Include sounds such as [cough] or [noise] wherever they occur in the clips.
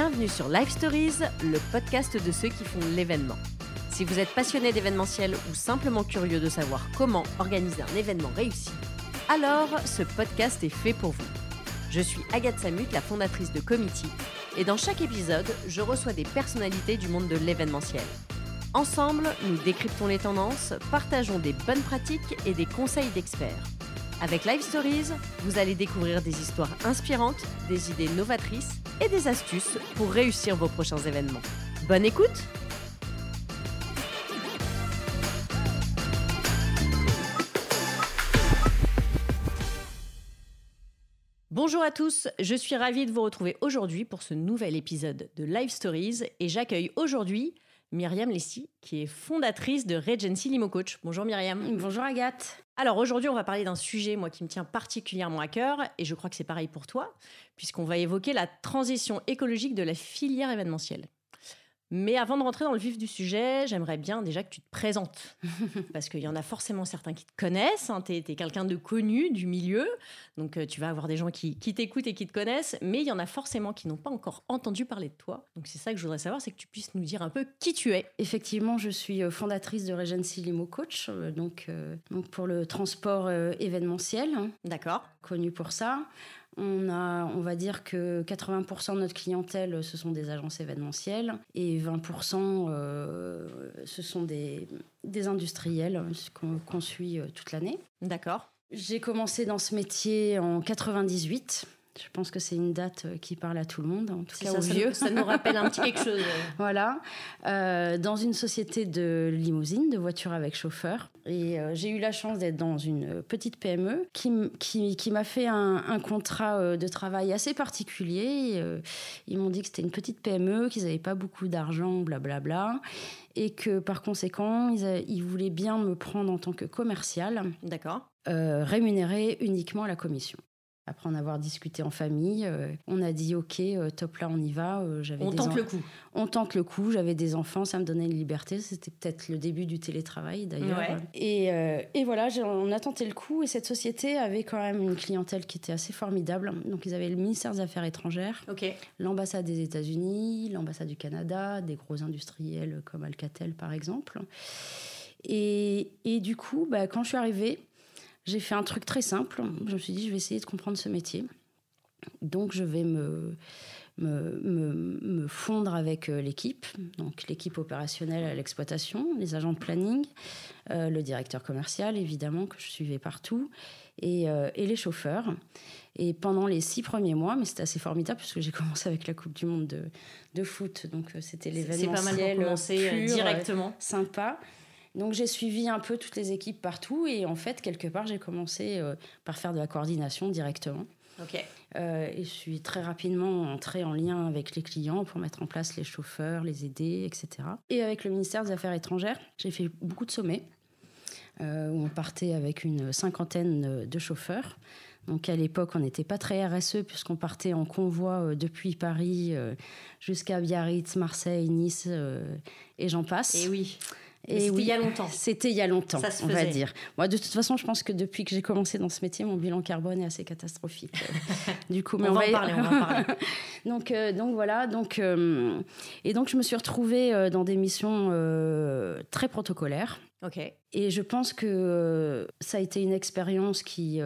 Bienvenue sur Live Stories, le podcast de ceux qui font l'événement. Si vous êtes passionné d'événementiel ou simplement curieux de savoir comment organiser un événement réussi, alors ce podcast est fait pour vous. Je suis Agathe Samut, la fondatrice de Committee, et dans chaque épisode, je reçois des personnalités du monde de l'événementiel. Ensemble, nous décryptons les tendances, partageons des bonnes pratiques et des conseils d'experts. Avec Live Stories, vous allez découvrir des histoires inspirantes, des idées novatrices et des astuces pour réussir vos prochains événements. Bonne écoute Bonjour à tous, je suis ravie de vous retrouver aujourd'hui pour ce nouvel épisode de Live Stories et j'accueille aujourd'hui Myriam Lessy, qui est fondatrice de Regency Limo Coach. Bonjour Myriam. Bonjour Agathe. Alors aujourd'hui, on va parler d'un sujet, moi, qui me tient particulièrement à cœur, et je crois que c'est pareil pour toi, puisqu'on va évoquer la transition écologique de la filière événementielle. Mais avant de rentrer dans le vif du sujet, j'aimerais bien déjà que tu te présentes. [laughs] Parce qu'il y en a forcément certains qui te connaissent. Hein, tu es, quelqu'un de connu du milieu. Donc euh, tu vas avoir des gens qui, t'écoutent et qui te connaissent. Mais il y en a forcément qui n'ont pas encore entendu parler de toi. Donc c'est ça que je voudrais savoir, c'est que tu puisses nous dire un peu qui tu es. Effectivement, je suis euh, fondatrice de Regency Limo Coach. Euh, donc, pour le transport événementiel. Hein. D'accord. Connu pour ça. On, a, on va dire que 80% de notre clientèle, ce sont des agences événementielles et 20% euh, ce sont des, des industriels qu'on suit euh, toute l'année. D'accord. J'ai commencé dans ce métier en 98. Je pense que c'est une date euh, qui parle à tout le monde, en tout cas ça, aux vieux. [laughs] Ça nous rappelle un petit quelque chose. [laughs] voilà. Euh, dans une société de limousine, de voitures avec chauffeur. Et euh, j'ai eu la chance d'être dans une petite PME qui, qui, qui m'a fait un, un, contrat de travail assez particulier. ils m'ont dit que c'était une petite PME, qu'ils n'avaient pas beaucoup d'argent, blablabla. Et que par conséquent, ils, ils, voulaient bien me prendre en tant que commercial. D'accord. rémunéré uniquement à la commission. Après en avoir discuté en famille, euh, on a dit ok, euh, top là, on y va. Euh, j'avais on tente le coup. On tente le coup. J'avais des enfants, ça me donnait une liberté. C'était peut-être le début du télétravail d'ailleurs. Et, et, voilà, on a tenté le coup. Et cette société avait quand même une clientèle qui était assez formidable. Donc ils avaient le ministère des Affaires étrangères, l'ambassade des États-Unis, l'ambassade du Canada, des gros industriels comme Alcatel par exemple. Et, et du coup, bah, quand je suis arrivée, j'ai fait un truc très simple. Je me suis dit, je vais essayer de comprendre ce métier. Donc, je vais me, me, me, fondre avec euh, l'équipe, donc l'équipe opérationnelle à l'exploitation, les agents de planning, euh, le directeur commercial, évidemment, que je suivais partout, et, euh, et, les chauffeurs. Et pendant les six premiers mois, mais c'était assez formidable puisque j'ai [laughs] commencé avec la Coupe du Monde de, de foot, donc c'était l'événement. C'est pas mal pour commencer directement. Sympa. Donc j'ai suivi un peu toutes les équipes partout et en fait, quelque part, j'ai commencé euh, par faire de la coordination directement. Ok. Euh, et je suis très rapidement entrée en lien avec les clients pour mettre en place les chauffeurs, les aider, etc. Et avec le ministère des Affaires étrangères, j'ai fait beaucoup de sommets euh, où on partait avec une cinquantaine de chauffeurs. Donc à l'époque, on n'était pas très RSE puisqu'on partait en convoi depuis Paris jusqu'à Biarritz, Marseille, Nice et j'en passe. Et oui. Et oui, il y a longtemps. C'était il y a longtemps, on va dire. Moi, de toute façon, je pense que depuis que j'ai commencé dans ce métier, mon bilan carbone est assez catastrophique. [laughs] du coup, mais on, va, en parler, on va en [laughs] parler. donc, euh, donc voilà. Donc, euh, et donc, je me suis retrouvée euh, dans des missions très protocolaires. Et je pense que ça a été une expérience qui,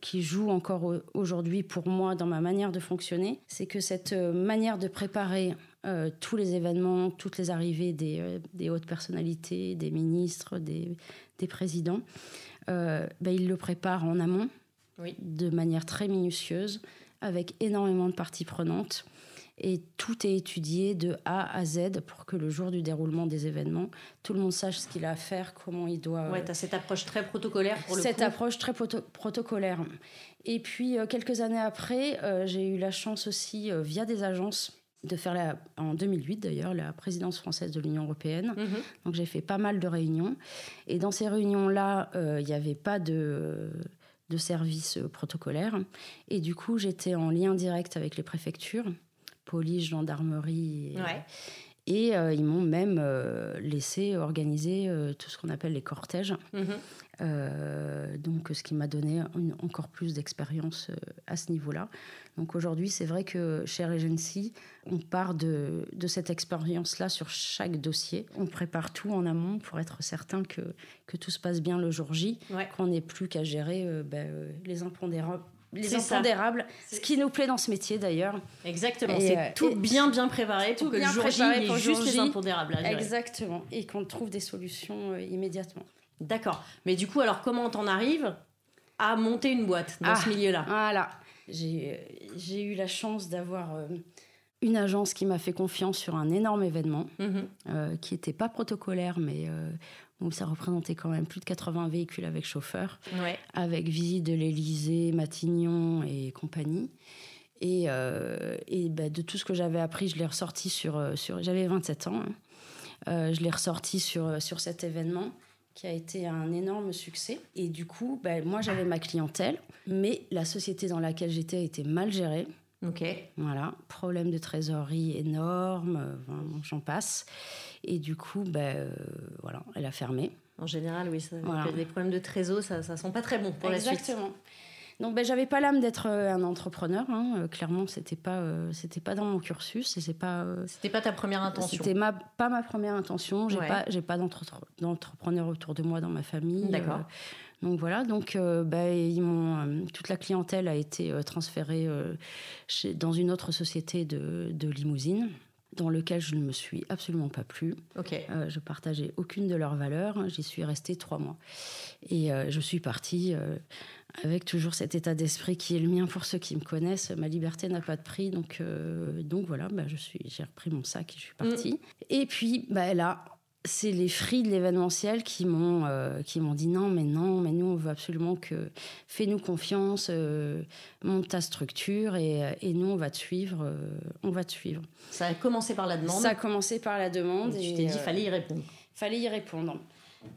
qui joue encore aujourd'hui pour moi dans ma manière de fonctionner. C'est que cette manière de préparer euh, tous les événements, toutes les arrivées des, euh, des hautes personnalités, des ministres, des, des présidents, euh, ben, il le prépare en amont, de manière très minutieuse, avec énormément de parties prenantes. Et tout est étudié de A à Z pour que le jour du déroulement des événements, tout le monde sache ce qu'il a à faire, comment il doit. Ouais, tu as cette approche très protocolaire pour le Cette approche très protocolaire. Et puis, quelques années après, j'ai eu la chance aussi, via des agences, de faire la, en 2008 d'ailleurs la présidence française de l'Union européenne. Mhm. Donc j'ai fait pas mal de réunions. Et dans ces réunions-là, euh, il n'y avait pas de, de service protocolaire. Et du coup, j'étais en lien direct avec les préfectures, police, gendarmerie. Et ils m'ont même laissé organiser tout ce qu'on appelle les cortèges. Mhm. donc, ce qui m'a donné encore plus d'expérience à ce niveau-là. Donc aujourd'hui, c'est vrai que chez Regency, on part de, de cette expérience-là sur chaque dossier. On prépare tout en amont pour être certain que, que tout se passe bien le jour J, qu'on n'ait plus qu'à gérer euh, euh, les impondérables les impondérables, ce qui nous plaît dans ce métier d'ailleurs. Exactement, c'est euh, tout bien bien préparé pour que le jour J, il y ait juste les impondérables à. Exactement, et qu'on trouve des solutions immédiatement. D'accord, mais du coup, alors comment on en arrive à monter une boîte dans ce ah, milieu-là? Voilà, j'ai eu la chance d'avoir euh, une agence qui m'a fait confiance sur un énorme événement mhm. euh, qui n'était pas protocolaire, mais euh, où ça représentait quand même plus de 80 véhicules avec chauffeur, avec visite de l'Elysée, Matignon et compagnie. Et, et bah, de tout ce que j'avais appris, je l'ai ressorti sur. sur j'avais 27 ans. Hein. je l'ai ressorti sur, sur cet événement qui a été un énorme succès. Et du coup, ben, moi, j'avais ma clientèle, mais la société dans laquelle j'étais était mal gérée. Ok. Voilà, problème de trésorerie énorme, euh, j'en passe. Et du coup, ben, voilà, elle a fermé. En général, oui, ça, les problèmes de trésor, ça ne sent pas très bon pour la suite. Exactement. Donc, ben, j'avais pas l'âme d'être euh, un entrepreneur. Hein. Euh, clairement, c'était pas, euh, c'était pas dans mon cursus c'est pas. c'était pas ta première intention. C'était ma, pas ma première intention. J'ai pas, j'ai pas d'entrepreneur autour de moi dans ma famille. D'accord. Donc voilà, donc ben, ils m'ont, toute la clientèle a été transférée chez, dans une autre société de, de limousine dans lequel je ne me suis absolument pas plu. Ok. je partageais aucune de leurs valeurs. J'y suis restée trois mois. Et je suis partie avec toujours cet état d'esprit qui est le mien pour ceux qui me connaissent. Ma liberté n'a pas de prix, donc, euh, donc voilà, bah, je suis, j'ai repris mon sac et je suis partie. Mm. Et puis bah, là, c'est les fris de l'événementiel qui m'ont euh, qui m'ont dit non mais non mais nous on veut absolument que fais-nous confiance euh, monte ta structure et, et, nous on va te suivre on va te suivre. Ça a commencé par la demande. Ça a commencé par la demande et, tu t'es dit fallait y répondre. fallait y répondre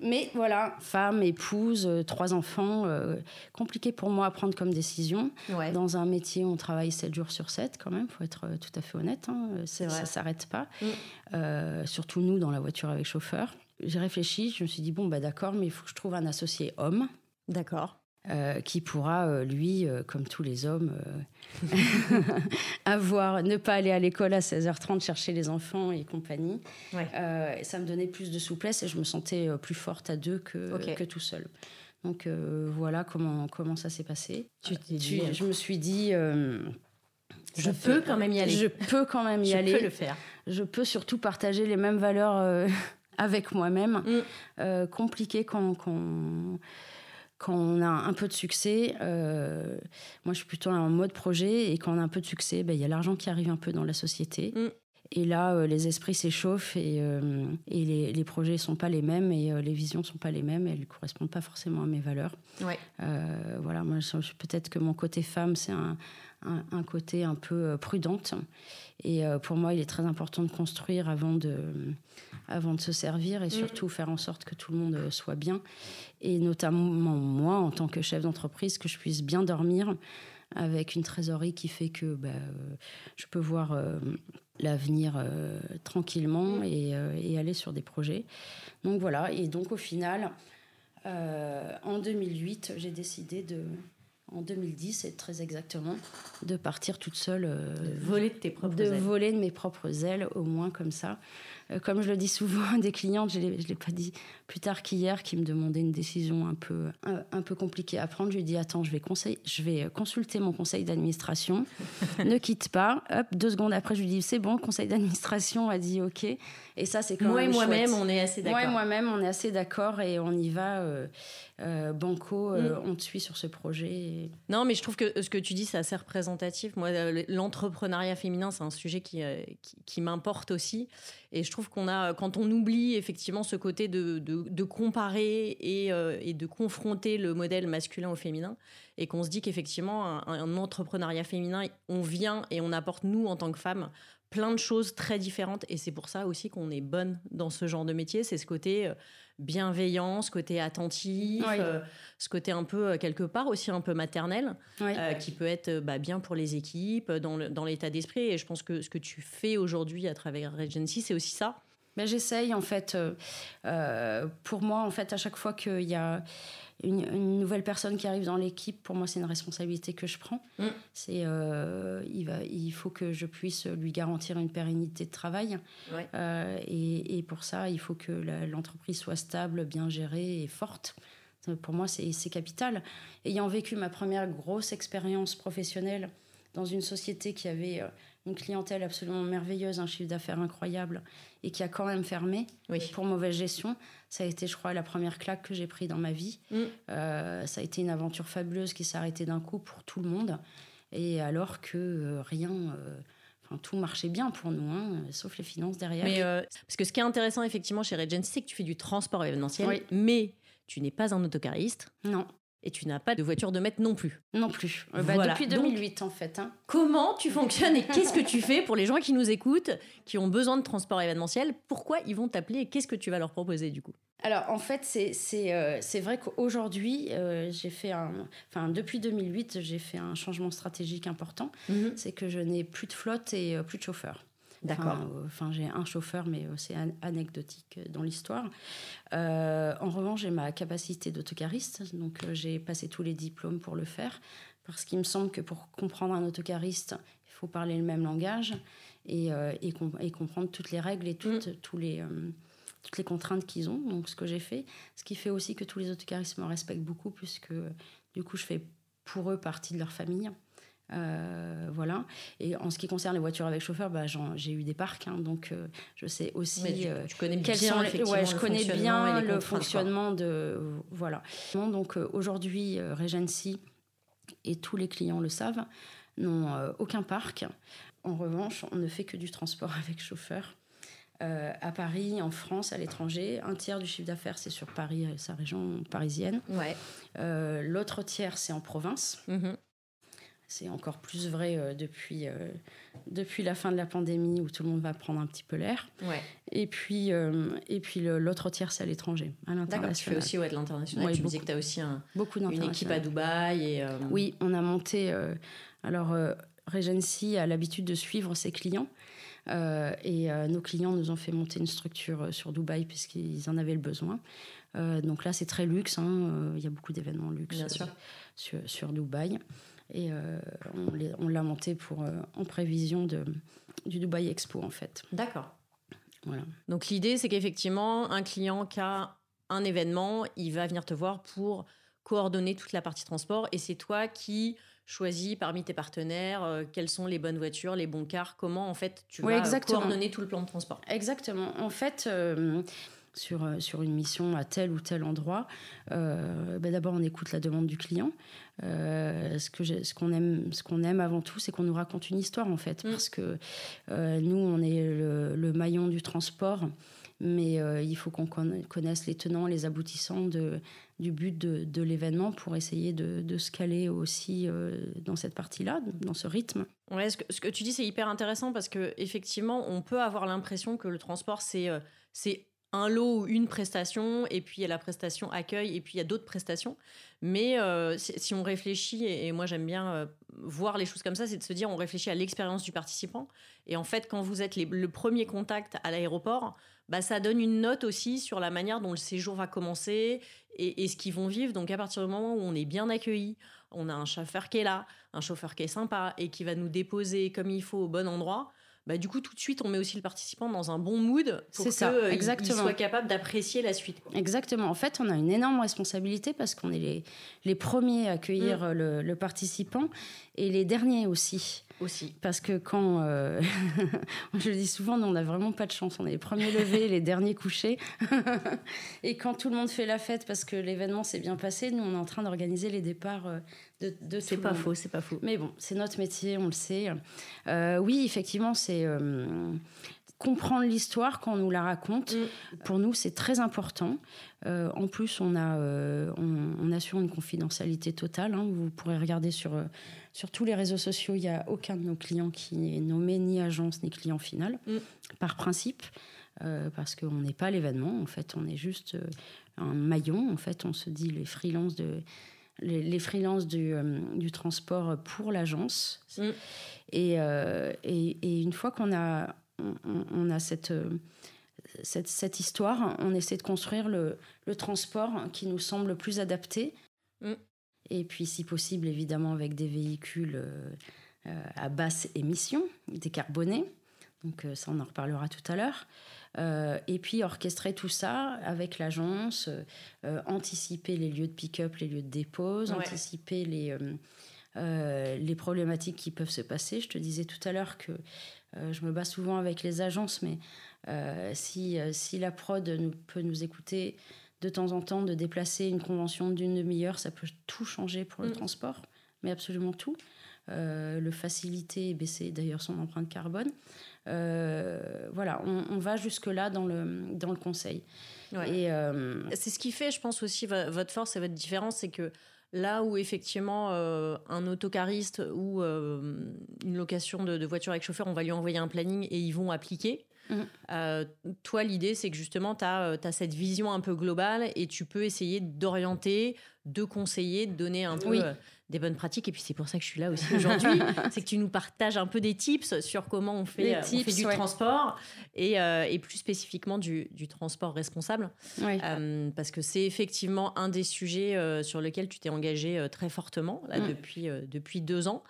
mais voilà, femme, épouse, euh, trois enfants, euh, compliqué pour moi à prendre comme décision. Dans un métier où on travaille 7 jours sur 7 quand même, faut être euh, tout à fait honnête, hein, ça ne s'arrête pas. Mm. surtout nous dans la voiture avec chauffeur. J'ai réfléchi, je me suis dit, bon, bah, d'accord, mais il faut que je trouve un associé homme. D'accord. Euh, qui pourra, euh, lui, euh, comme tous les hommes, [laughs] avoir, ne pas aller à l'école à 16h30 chercher les enfants et compagnie. ça me donnait plus de souplesse et je me sentais plus forte à deux que, que tout seul. Donc voilà comment, comment ça s'est passé. je me suis dit... je peux quand même y aller. Je peux quand même y aller. Je peux le faire. Je peux surtout partager les mêmes valeurs [laughs] avec moi-même. Mm. compliqué quand, quand, quand on a un peu de succès, euh, moi je suis plutôt en mode projet, et quand on a un peu de succès, ben, il y a l'argent qui arrive un peu dans la société. Mm. Et là, euh, les esprits s'échauffent et, euh, et les, les, projets ne sont pas les mêmes et les visions ne sont pas les mêmes. elles ne correspondent pas forcément à mes valeurs. Ouais. voilà, moi, peut-être que mon côté femme, c'est un, un, côté un peu prudente. Et pour moi, il est très important de construire avant de, avant de se servir et mm. surtout faire en sorte que tout le monde soit bien et notamment moi en tant que chef d'entreprise que je puisse bien dormir avec une trésorerie qui fait que bah, euh, je peux voir euh, l'avenir euh, tranquillement et, et, aller sur des projets. Donc voilà, et donc au final, en 2008, j'ai décidé de, en 2010, et très exactement, de partir toute seule. de voler de tes propres de voler de mes propres ailes, au moins comme ça. Euh, comme je le dis souvent à des clientes, je ne l'ai pas dit plus tard qu'hier, qui me demandaient une décision un peu, un, peu compliquée à prendre. Je lui ai dit Attends, je vais, conseil, je vais consulter mon conseil d'administration. [laughs] ne quitte pas. Hop, deux secondes après, je lui dis C'est bon, le conseil d'administration a dit OK. Et ça, c'est quand moi même. Moi et moi-même, on est assez d'accord. Moi et moi-même, on est assez d'accord et on y va. Euh, euh, banco, mm. on te suit sur ce projet. Non, mais je trouve que ce que tu dis, c'est assez représentatif. Moi, l'entrepreneuriat féminin, c'est un sujet qui, qui, qui m'importe aussi. Et je trouve qu'on a, quand on oublie effectivement ce côté de, comparer et, euh, et, de confronter le modèle masculin au féminin, et qu'on se dit qu'effectivement, un, entrepreneuriat féminin, on vient et on apporte, nous, en tant que femmes, plein de choses très différentes et c'est pour ça aussi qu'on est bonne dans ce genre de métier. C'est ce côté bienveillant, ce côté attentif, ce côté un peu quelque part aussi un peu maternel, qui peut être bah, bien pour les équipes, dans l'état d'esprit. Et je pense que ce que tu fais aujourd'hui à travers Regency, c'est aussi ça. Ben, J'essaye en fait. pour moi, en fait, à chaque fois qu'il y a une, nouvelle personne qui arrive dans l'équipe, pour moi, c'est une responsabilité que je prends. Mm. C'est, euh, il, va, il faut que je puisse lui garantir une pérennité de travail. Euh, et, pour ça, il faut que l'entreprise soit stable, bien gérée et forte. Pour moi, c'est capital. Ayant vécu ma première grosse expérience professionnelle dans une société qui avait euh, une clientèle absolument merveilleuse, un chiffre d'affaires incroyable, et qui a quand même fermé pour mauvaise gestion. Ça a été, je crois, la première claque que j'ai prise dans ma vie. Mm. Euh, ça a été une aventure fabuleuse qui s'est arrêtée d'un coup pour tout le monde. Et alors que euh, rien... Euh, enfin, tout marchait bien pour nous, hein, sauf les finances derrière. Mais parce que ce qui est intéressant effectivement chez Regency, c'est que tu fais du transport événementiel, mais tu n'es pas un autocariste. Non et tu n'as pas de voiture de maître non plus. Non plus. Euh, bah, depuis 2008 en fait. Hein. Comment tu fonctionnes et [laughs] qu'est-ce que tu fais pour les gens qui nous écoutent, qui ont besoin de transport événementiel? Pourquoi ils vont t'appeler et qu'est-ce que tu vas leur proposer du coup? Alors en fait, c'est c'est euh, vrai qu'aujourd'hui, euh, j'ai fait un, enfin depuis 2008, j'ai fait un changement stratégique important. Mhm. C'est que je n'ai plus de flotte et plus de chauffeurs. D'accord. Enfin, j'ai un chauffeur, mais euh, c'est anecdotique dans l'histoire. Euh, en revanche, j'ai ma capacité d'autocariste, donc euh, j'ai passé tous les diplômes pour le faire, parce qu'il me semble que pour comprendre un autocariste, il faut parler le même langage et, et, comprendre toutes les règles et toutes, mm. tous les, toutes les contraintes qu'ils ont. Donc, ce que j'ai fait, ce qui fait aussi que tous les autocaristes me respectent beaucoup, puisque du coup, je fais pour eux partie de leur famille. Euh, voilà. Et en ce qui concerne les voitures avec chauffeur, bah, j'ai eu des parcs, hein, donc euh, je sais aussi. tu, euh, connais bien, je connais bien le fonctionnement de voilà. Donc aujourd'hui, Regency et tous les clients le savent, n'ont aucun parc. En revanche, on ne fait que du transport [laughs] avec chauffeur. à Paris, en France, à l'étranger. Un tiers du chiffre d'affaires, c'est sur Paris sa région parisienne. Ouais. L'autre tiers, c'est en province. Mm-hmm. C'est encore plus vrai euh, depuis, euh, depuis la fin de la pandémie où tout le monde va prendre un petit peu l'air. Ouais. Et puis, euh, et puis l'autre tiers, c'est à l'étranger, à l'international. tu fais aussi ouais, de l'international. tu me disais que tu as aussi un, beaucoup une équipe à Dubaï. Et, Oui, on a monté. alors, Regency a l'habitude de suivre ses clients. et nos clients nous ont fait monter une structure sur Dubaï puisqu'ils en avaient le besoin. donc là, c'est très luxe. Hein, il y a beaucoup d'événements luxe sur, sur Dubaï. Et euh, on l'a monté pour, euh, en prévision de, du Dubaï Expo, en fait. D'accord. Voilà. Donc l'idée, c'est qu'effectivement, un client qui a un événement, il va venir te voir pour coordonner toute la partie transport et c'est toi qui choisis parmi tes partenaires euh, quelles sont les bonnes voitures, les bons cars, comment en fait tu vas coordonner tout le plan de transport. Exactement. En fait, sur, sur une mission à tel ou tel endroit, euh, ben d'abord on écoute la demande du client. Euh, ce que ce qu'on aime, ce qu'on aime avant tout, c'est qu'on nous raconte une histoire en fait, mm. parce que nous on est le, maillon du transport mais il faut qu'on connaisse les tenants, les aboutissants de, du but de, de l'événement pour essayer de, de, se caler aussi dans cette partie-là, dans ce rythme. Ouais, ce que, ce que tu dis, c'est hyper intéressant parce que effectivement, on peut avoir l'impression que le transport, c'est c'est un lot ou une prestation, et puis il y a la prestation accueil, et puis il y a d'autres prestations. Mais euh, si, on réfléchit, et, moi j'aime bien euh, voir les choses comme ça, c'est de se dire on réfléchit à l'expérience du participant. Et en fait, quand vous êtes le premier contact à l'aéroport, bah, ça donne une note aussi sur la manière dont le séjour va commencer et, et ce qu'ils vont vivre. Donc à partir du moment où on est bien accueilli, on a un chauffeur qui est là, un chauffeur qui est sympa et qui va nous déposer comme il faut au bon endroit, bah, du coup, tout de suite, on met aussi le participant dans un bon mood pour qu'il soit capable d'apprécier la suite. Exactement. En fait, on a une énorme responsabilité parce qu'on est les, les premiers à accueillir mm. le, le, participant et les derniers aussi. Aussi. Parce que quand, euh, [laughs] je le dis souvent, on n'a vraiment pas de chance. On est les premiers levés, les derniers couchés. [laughs] et quand tout le monde fait la fête parce que l'événement s'est bien passé, nous, on est en train d'organiser les départs euh, de, de C'est pas faux, c'est pas faux. Mais bon, c'est notre métier, on le sait. Euh, oui, effectivement, c'est comprendre l'histoire quand on nous la raconte. Mm. Pour nous, c'est très important. Euh, en plus, on, a, euh, on, assure une confidentialité totale. Hein. Vous pourrez regarder sur, euh, sur tous les réseaux sociaux, il n'y a aucun de nos clients qui est nommé ni agence ni client final, mm. par principe. parce qu'on n'est pas l'événement, en fait, on est juste un maillon. En fait, on se dit les freelances de, les, les freelances du, du, transport pour l'agence. Mm. Et, et, et, une fois qu'on a on, a euh, cette, cette, histoire, on essaie de construire le, transport qui nous semble le plus adapté. Mm. Et puis, si possible, évidemment, avec des véhicules euh, euh, à basse émission, décarbonés. Donc, ça, on en reparlera tout à l'heure. et puis, orchestrer tout ça avec l'agence, anticiper les lieux de pick-up, les lieux de dépose, anticiper les, les problématiques qui peuvent se passer. Je te disais tout à l'heure que euh, je me bats souvent avec les agences, mais euh, si, euh, si la prod nous, peut nous écouter de temps en temps, de déplacer une convention d'une demi-heure, ça peut tout changer pour le mm. transport, mais absolument tout. le faciliter et baisser d'ailleurs son empreinte carbone. voilà, on, va jusque-là dans le, dans le conseil. Et c'est ce qui fait, je pense aussi, votre force et votre différence, c'est que Là où effectivement euh, un autocariste ou euh, une location de, voiture avec chauffeur, on va lui envoyer un planning et ils vont appliquer. Mmh. Euh, toi, l'idée, c'est que justement, tu as, cette vision un peu globale et tu peux essayer d'orienter, de conseiller, de donner un peu des bonnes pratiques. Et puis c'est pour ça que je suis là aussi aujourd'hui, [laughs] c'est que tu nous partages un peu des tips sur comment on fait, du transport et, euh, et, plus spécifiquement du, du transport responsable. Euh, parce que c'est effectivement un des sujets euh, sur lesquels tu t'es engagé très fortement là, mm. depuis, depuis deux ans.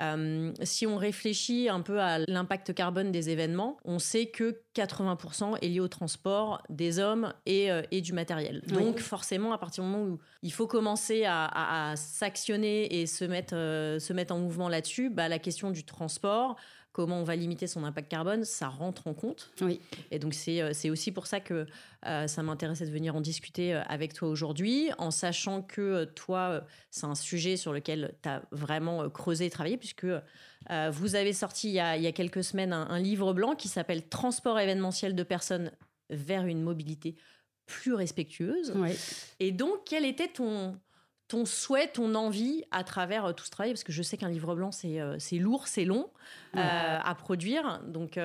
Euh, si on réfléchit un peu à l'impact carbone des événements, on sait que 80% est lié au transport des hommes et, euh, et du matériel. Donc forcément, à partir du moment où il faut commencer à, s'actionner et se mettre, euh, se mettre en mouvement là-dessus, bah, la question du transport, comment on va limiter son impact carbone, ça rentre en compte. Oui. Et donc, c'est euh, aussi pour ça que euh, ça m'intéressait de venir en discuter avec toi aujourd'hui, en sachant que toi, c'est un sujet sur lequel tu as vraiment creusé et travaillé, puisque vous avez sorti il y a, quelques semaines un, un livre blanc qui s'appelle Transport événementiel de personnes vers une mobilité plus respectueuse. Oui. Et donc, quel était ton, ton souhait, ton envie à travers euh, tout ce travail Parce que je sais qu'un livre blanc, c'est euh, lourd, c'est long euh, à produire. Donc,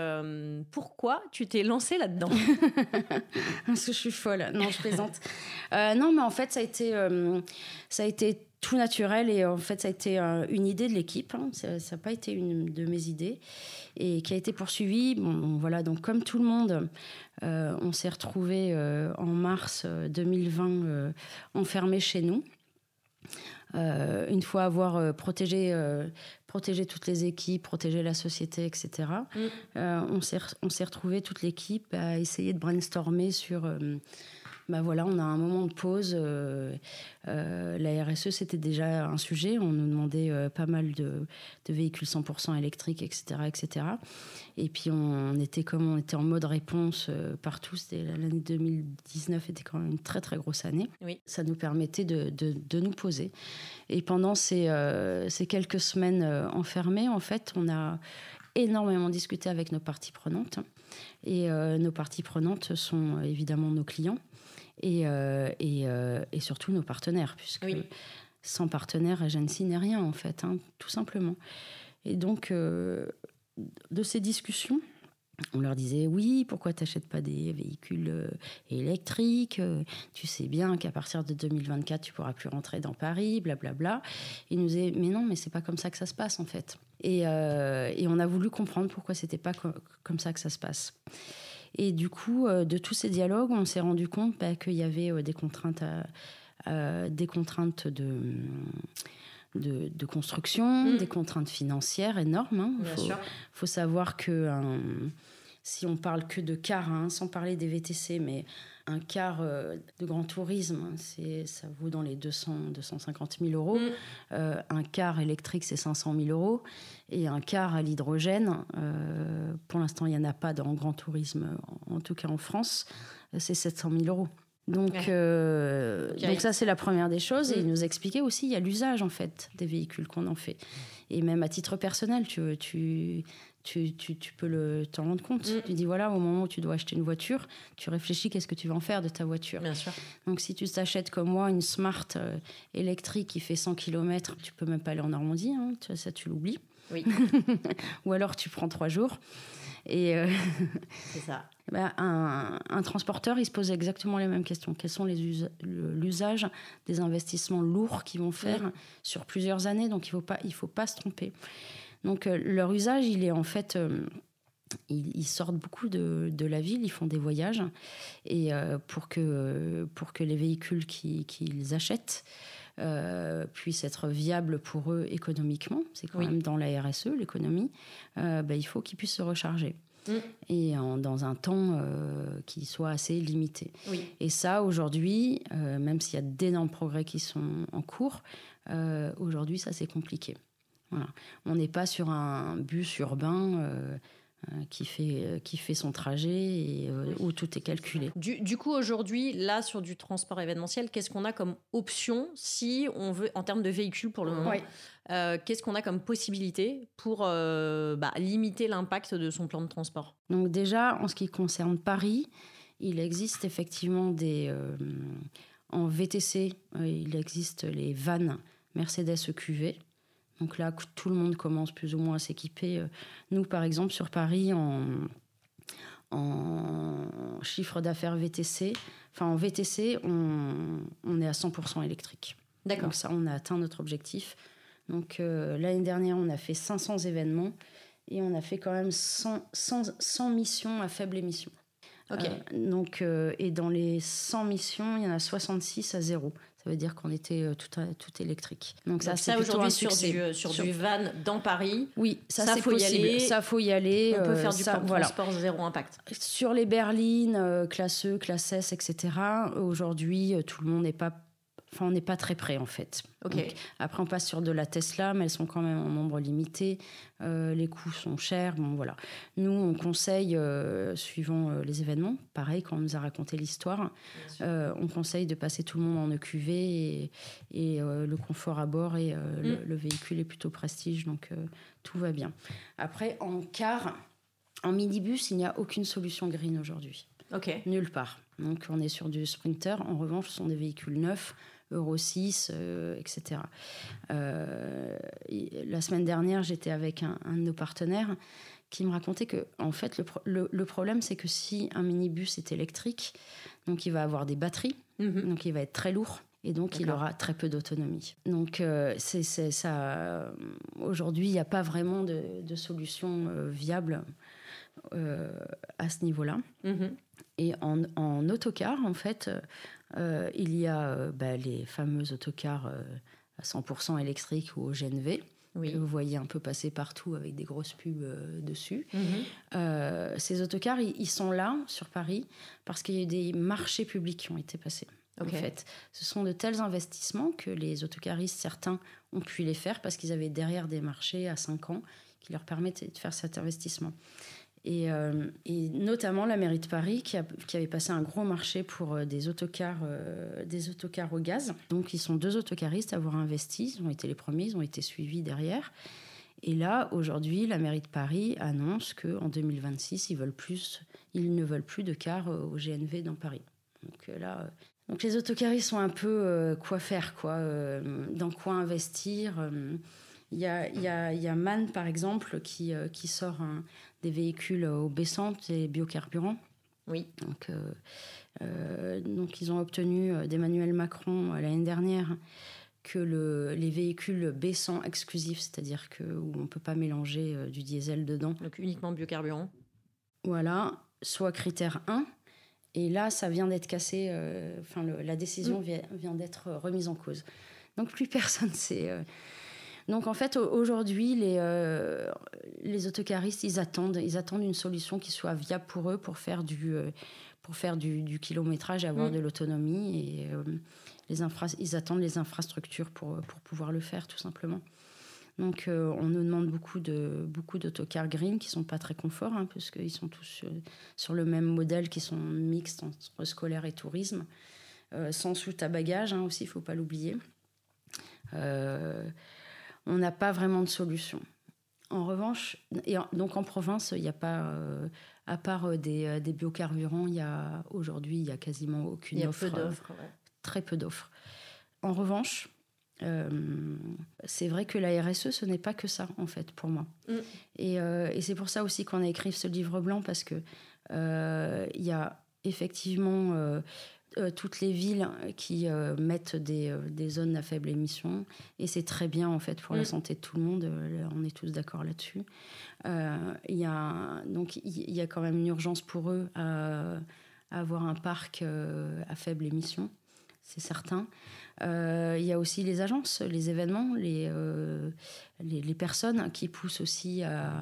pourquoi tu t'es lancée là-dedans? [laughs] Parce que je suis folle. Non, je plaisante. non, mais en fait, ça a été, ça a été tout naturel et en fait, ça a été une idée de l'équipe. Hein. Ça n'a pas été une de mes idées et qui a été poursuivie. Bon, voilà, donc comme tout le monde, on s'est retrouvés en mars 2020 enfermés chez nous. Euh, une fois avoir euh, protégé, euh, protégé toutes les équipes, protégé la société, etc., mm. on s'est retrouvé toute l'équipe à essayer de brainstormer sur bah voilà, on a un moment de pause. Euh, euh, la RSE, c'était déjà un sujet. On nous demandait euh, pas mal de, véhicules 100% électriques, etc., etc. Et puis on était comme on était en mode réponse partout. l'année 2019 était quand même une très très grosse année. Oui. Ça nous permettait de, de, nous poser. Et pendant ces, ces quelques semaines enfermées, en fait, on a énormément discuté avec nos parties prenantes. Et nos parties prenantes sont évidemment nos clients et, euh, euh, et, surtout nos partenaires, puisque sans partenaire, Agency n'est rien en fait, hein, tout simplement. Et donc, euh, de ces discussions, on leur disait oui, pourquoi tu n'achètes pas des véhicules électriques Tu sais bien qu'à partir de 2024, tu pourras plus rentrer dans Paris, blablabla. Ils nous disaient mais non, mais c'est pas comme ça que ça se passe en fait. Et, et on a voulu comprendre pourquoi c'était pas comme ça que ça se passe. Et du coup, euh, de tous ces dialogues, on s'est rendu compte bah, qu'il y avait euh, des contraintes, euh, des contraintes de, de, construction, mm. des contraintes financières énormes. Hein. Il faut, faut, savoir que si on parle que de cars, hein, sans parler des VTC, mais un car euh, de grand tourisme, c'est, ça vaut dans les 200, 250 000 euros. Mm. Euh, un car électrique, c'est 500 000 euros. Et un car à l'hydrogène, euh, pour l'instant, il n'y en a pas dans grand tourisme, en tout cas en France, c'est 700 000 euros. Donc, euh, donc ça, c'est la première des choses. Et il mm. nous expliquait aussi, il y a l'usage, en fait, des véhicules qu'on en fait. Et même à titre personnel, tu, tu, tu, tu, peux le, t'en rendre compte. Mm. Tu dis, voilà, au moment où tu dois acheter une voiture, tu réfléchis qu'est-ce que tu vas en faire de ta voiture. Bien sûr. Donc, si tu t'achètes comme moi une Smart euh, électrique qui fait 100 km, tu peux même pas aller en Normandie, hein, ça, tu l'oublies. Oui. [laughs] Ou alors, tu prends trois jours. Et euh, [laughs] c'est ça. [laughs] Bah, un, transporteur, il se pose exactement les mêmes questions. Quels sont les l'usage des investissements lourds qu'ils vont faire sur plusieurs années? Donc il faut pas, il faut pas se tromper. Donc euh, leur usage, il est en fait euh, ils, sortent beaucoup de, de, la ville, ils font des voyages. Et pour, que, pour que les véhicules qu'ils achètent puissent être viables pour eux économiquement, c'est quand même dans la RSE, l'économie, bah, il faut qu'ils puissent se recharger. Mm. et dans un temps euh, qui soit assez limité. Et ça, aujourd'hui, euh, même s'il y a d'énormes progrès qui sont en cours, euh, aujourd'hui, ça c'est compliqué. Voilà. On n'est pas sur un bus urbain euh, qui fait, euh, qui fait son trajet et euh, où tout est calculé. Du, coup, aujourd'hui, là, sur du transport événementiel, qu'est-ce qu'on a comme option si on veut, en termes de véhicules pour le moment Qu'est-ce qu'on a comme possibilité pour bah, limiter l'impact de son plan de transport? Donc déjà, en ce qui concerne Paris, il existe effectivement des... en VTC, il existe les vannes Mercedes EQV donc là, tout le monde commence plus ou moins à s'équiper. Euh, nous, par exemple, sur Paris, en, en chiffre d'affaires VTC, enfin en VTC, on, on est à 100% électrique. D'accord. Donc ça, on a atteint notre objectif. Donc euh, l'année dernière, on a fait 500 événements et on a fait quand même 100, 100, missions à faible émission. Ok. Euh, donc, et dans les 100 missions, il y en a 66 à zéro. Ça veut dire qu'on était euh, tout, tout électrique. Donc, ça, c'est aujourd'hui sur, du, euh, sur, du van dans Paris. Oui, ça, ça faut y aller. Ça faut y aller. On peut faire du ça, transport zéro impact. Sur les berlines, classe E, classe S, etc. Aujourd'hui, tout le monde n'est pas Enfin, on n'est pas très près en fait. après, on passe sur de la Tesla, mais elles sont quand même en nombre limité. Euh, les coûts sont chers. Bon, voilà. Nous, on conseille, euh, suivant euh, les événements, pareil, quand on nous a raconté l'histoire, on conseille de passer tout le monde en EQV et, le confort à bord et mm. le, véhicule est plutôt prestige, donc tout va bien. Après, en car, en minibus, il n'y a aucune solution green aujourd'hui. Nulle part. Donc, on est sur du Sprinter. En revanche, ce sont des véhicules neufs Euro 6, etc. la semaine dernière, j'étais avec un, de nos partenaires qui me racontait que, en fait, le, problème, c'est que si un minibus est électrique, donc il va avoir des batteries, mhm. donc il va être très lourd. Et donc, il aura très peu d'autonomie. Donc, euh, c'est ça. Aujourd'hui, il n'y a pas vraiment de, solution euh, viable euh, à ce niveau-là. Mhm. Et en, en, autocar, en fait, euh, il y a euh, bah, les fameux autocars euh, à 100% électriques ou au GNV. que vous voyez un peu passer partout avec des grosses pubs dessus. Mhm. ces autocars, ils, sont là sur Paris parce qu'il y a eu des marchés publics qui ont été passés. En fait, ce sont de tels investissements que les autocaristes, certains, ont pu les faire parce qu'ils avaient derrière des marchés à 5 ans qui leur permettaient de faire cet investissement. Euh, et, notamment la mairie de Paris qui, avait passé un gros marché pour euh, des autocars, euh, des autocars au gaz. Donc ils sont deux autocaristes à avoir investi, ils ont été les premiers, ils ont été suivis derrière. Et là, aujourd'hui, la mairie de Paris annonce qu'en 2026, ils, ne veulent plus de cars au GNV dans Paris. Donc là, donc les autocaristes sont un peu quoi faire, quoi, dans quoi investir. Il y a, y, Man, par exemple, qui sort un, des véhicules au baissantes et biocarburants. Oui. Donc, euh, euh, donc ils ont obtenu euh, d'Emmanuel Macron l'année dernière que le, les véhicules baissants exclusifs, c'est-à-dire que où on peut pas mélanger du diesel dedans. Donc uniquement biocarburant. Voilà, soit critère 1. Et là, ça vient d'être cassé. Enfin, la décision mm. vient, vient d'être remise en cause. Donc plus [laughs] personne sait donc en fait, aujourd'hui, les, euh, les autocaristes, ils attendent, ils attendent une solution qui soit viable pour eux pour faire du, euh, pour faire du, kilométrage et avoir mm. de l'autonomie. Et euh, les ils attendent les infrastructures pour, pour pouvoir le faire, tout simplement. Donc, on nous demande beaucoup de beaucoup d'autocars green qui sont pas très confort, hein, puisqu'ils sont tous sur, le même modèle, qui sont mixtes entre scolaire et tourisme, sans soute à bagages hein, aussi, il faut pas l'oublier. On n'a pas vraiment de solution. En revanche, et donc en province, il n'y a pas, euh, à part euh, des, euh, des, biocarburants, il y a aujourd'hui, il y a quasiment aucune il y a Peu d'offres, Très peu d'offres. En revanche, c'est vrai que la RSE, ce n'est pas que ça, en fait, pour moi. Mm. Et, et c'est pour ça aussi qu'on a écrit ce livre blanc, parce que il y a effectivement euh, toutes les villes qui euh, mettent des, euh, des, zones à faible émission. Et c'est très bien, en fait, pour la mm. santé de tout le monde. on est tous d'accord là-dessus. Il y, a, donc, il y a quand même une urgence pour eux à, avoir un parc à faible émission. C'est certain. Il y a aussi les agences, les événements, les, les, les personnes qui poussent aussi à,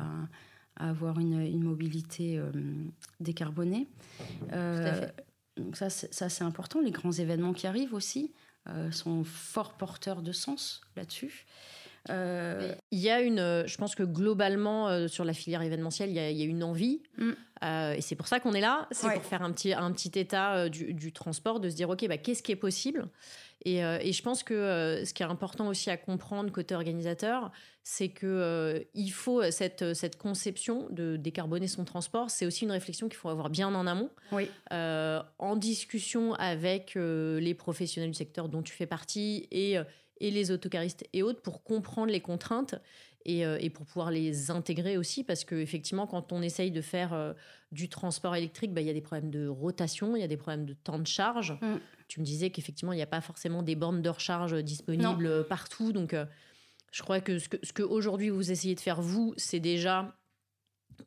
à avoir une, une mobilité décarbonée. Tout à fait donc ça, c'est important. Les grands événements qui arrivent aussi euh, sont fort porteurs de sens là-dessus. Euh, il y a une, euh, je pense que globalement sur la filière événementielle, il y a, une envie, mm. et c'est pour ça qu'on est là, c'est pour faire un petit, un petit état du, transport, de se dire ok, bah, qu'est-ce qui est possible? Euh, et, je pense que euh, ce qui est important aussi à comprendre côté organisateur, c'est que euh, il faut cette, cette conception de décarboner son transport, c'est aussi une réflexion qu'il faut avoir bien en amont, oui. en discussion avec les professionnels du secteur dont tu fais partie et, et les autocaristes et autres pour comprendre les contraintes euh, et, pour pouvoir les intégrer aussi, parce qu'effectivement, quand on essaye de faire euh, du transport électrique, bah, il y a des problèmes de rotation, il y a des problèmes de temps de charge. Mm. Tu me disais qu'effectivement, il n'y a pas forcément des bornes de recharge disponibles partout. Donc, euh, je crois que ce que, ce que aujourd'hui vous essayez de faire, vous, c'est déjà,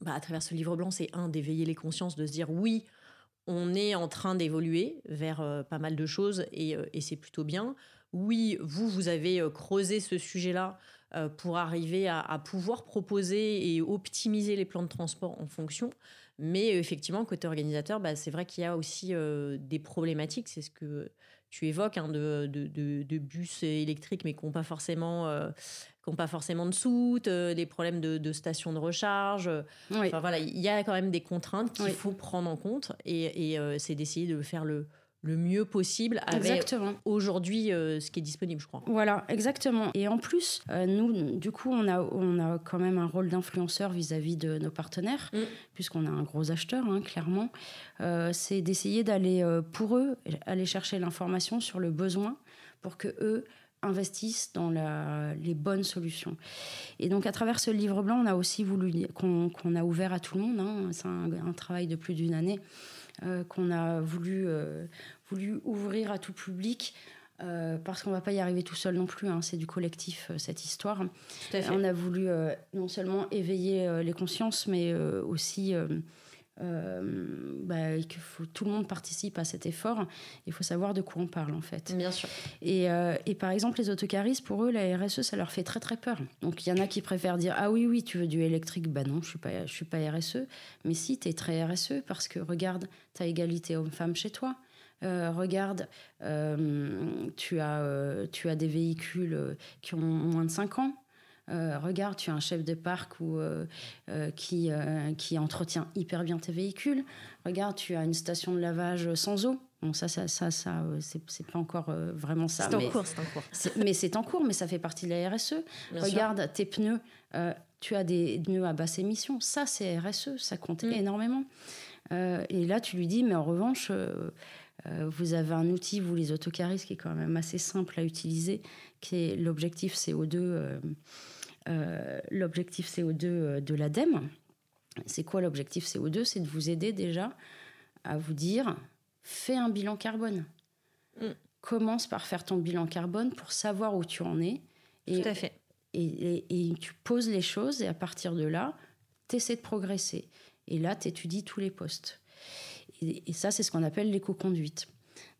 bah, à travers ce livre blanc, c'est un, d'éveiller les consciences, de se dire oui, on est en train d'évoluer vers pas mal de choses et, et c'est plutôt bien. Oui, vous, vous avez creusé ce sujet-là euh, pour arriver à, pouvoir proposer et optimiser les plans de transport en fonction. Mais euh, effectivement, côté organisateur, bah, c'est vrai qu'il y a aussi euh, des problématiques. C'est ce que tu évoques hein, de, de, bus électriques, mais qui n'ont pas forcément, pas forcément de soute, des problèmes de, stations de recharge. Enfin voilà, il y a quand même des contraintes qu'il faut prendre en compte, et, et c'est d'essayer de faire le le mieux possible avec aujourd'hui euh, ce qui est disponible, je crois. Voilà, exactement. Et en plus, euh, nous, du coup, on a, on a quand même un rôle d'influenceur vis-à-vis de nos partenaires, mm. puisqu'on a un gros acheteur, hein, clairement. Euh, c'est d'essayer d'aller, pour eux, aller chercher l'information sur le besoin pour que eux investissent dans la, les bonnes solutions. Et donc, à travers ce livre blanc, on a aussi voulu qu'on a ouvert à tout le monde. Hein. C'est un, un, travail de plus d'une année. qu'on a voulu voulu ouvrir à tout public. Euh, parce qu'on va pas y arriver tout seul non plus, hein, c'est du collectif euh, cette histoire. On a voulu euh, non seulement éveiller les consciences, mais aussi bah, que faut, tout le monde participe à cet effort. Il faut savoir de quoi on parle en fait. Bien sûr. Et, et par exemple, les autocaristes, pour eux, la RSE, ça leur fait très très peur. Donc il y en a qui préfèrent dire Ah oui, oui, tu veux du électrique? Bah non, je suis pas, je suis pas RSE. Mais si, tu es très RSE parce que regarde, tu as égalité homme-femme chez toi. Euh, regarde, euh, tu, as, euh, tu as des véhicules qui ont moins de 5 ans. regarde, tu as un chef de parc qui, qui entretient hyper bien tes véhicules. Regarde, tu as une station de lavage sans eau. Bon, ça, ça, ça, ça c'est pas encore vraiment ça. C'est en cours, c'est en cours. Mais c'est en cours, mais ça fait partie de la RSE. Regarde, tes pneus, tu as des pneus à basse émission. Ça, c'est RSE, ça compte mm. énormément. et là, tu lui dis, mais en revanche, euh, vous avez un outil, vous les autocaristes, qui est quand même assez simple à utiliser, qui est l'objectif CO2, euh, euh, l'objectif CO2 de l'ADEME. C'est quoi l'objectif CO2 C'est de vous aider déjà à vous dire, fais un bilan carbone. Mm. Commence par faire ton bilan carbone pour savoir où tu en es. Et, Tout à fait. Et, et, tu poses les choses et à partir de là, tu essaies de progresser. Et là, tu étudies tous les postes. Et, ça, c'est ce qu'on appelle l'éco-conduite.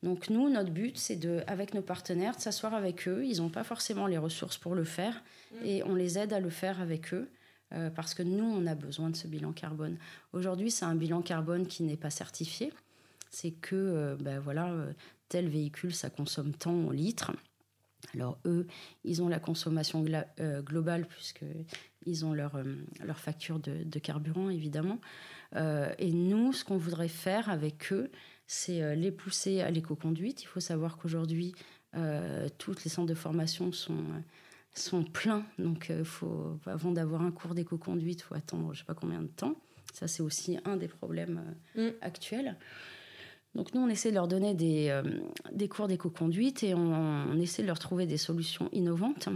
Donc nous, notre but, c'est de, avec nos partenaires, de s'asseoir avec eux. Ils n'ont pas forcément les ressources pour le faire, mm. et on les aide à le faire avec eux. Euh, parce que nous, on a besoin de ce bilan carbone. Aujourd'hui, c'est un bilan carbone qui n'est pas certifié. C'est que, euh, ben voilà, euh, tel véhicule, ça consomme tant en litres. Alors eux, ils ont la consommation globale puisqu'ils ont leur, leur facture de, carburant, évidemment. Et nous, ce qu'on voudrait faire avec eux, c'est les pousser à l'éco-conduite. Il faut savoir qu'aujourd'hui, toutes les centres de formation sont sont pleins. Donc, faut, avant d'avoir un cours d'éco-conduite, il faut attendre je ne sais pas combien de temps. Ça, c'est aussi un des problèmes mm. actuels. Donc nous, on essaie de leur donner des, euh, des cours d'éco-conduite et on, essaie de leur trouver des solutions innovantes.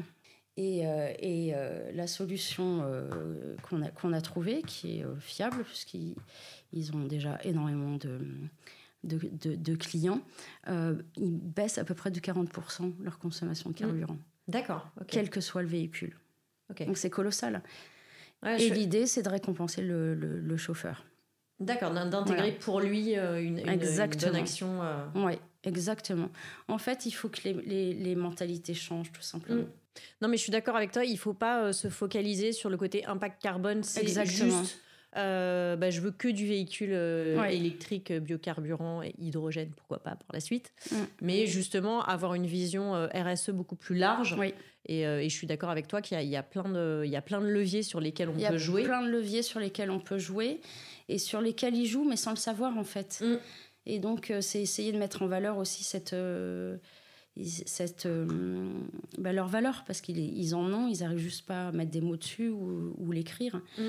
Et, euh, et euh, la solution qu'on a, qu'on a trouvée, qui est fiable, puisqu'ils ils ont déjà énormément de, de, de, clients, ils baissent à peu près de 40% leur consommation de carburant. Mmh. D'accord. Quel que soit le véhicule. Donc c'est colossal. et l'idée, c'est de récompenser le, le chauffeur. D'accord, d'intégrer pour lui euh, une, une, bonne action. Euh. Oui, exactement. En fait, il faut que les, les, mentalités changent, tout simplement. Mm. Non, mais je suis d'accord avec toi, il ne faut pas euh, se focaliser sur le côté impact carbone. C'est juste, bah, je veux que du véhicule électrique, biocarburant et hydrogène, pourquoi pas pour la suite. Mm. Mais justement, avoir une vision RSE beaucoup plus large. Et, et, je suis d'accord avec toi qu'il y, y, a plein de, il y a plein de leviers sur lesquels on peut jouer. Il y a plein de leviers sur lesquels on peut jouer et sur lesquels ils jouent, mais sans le savoir en fait. Mm. Et donc, euh, c'est essayer de mettre en valeur aussi cette, euh, cette, euh, bah, leur valeur, parce qu'ils ils en ont, ils n'arrivent juste pas à mettre des mots dessus ou, l'écrire. Mm.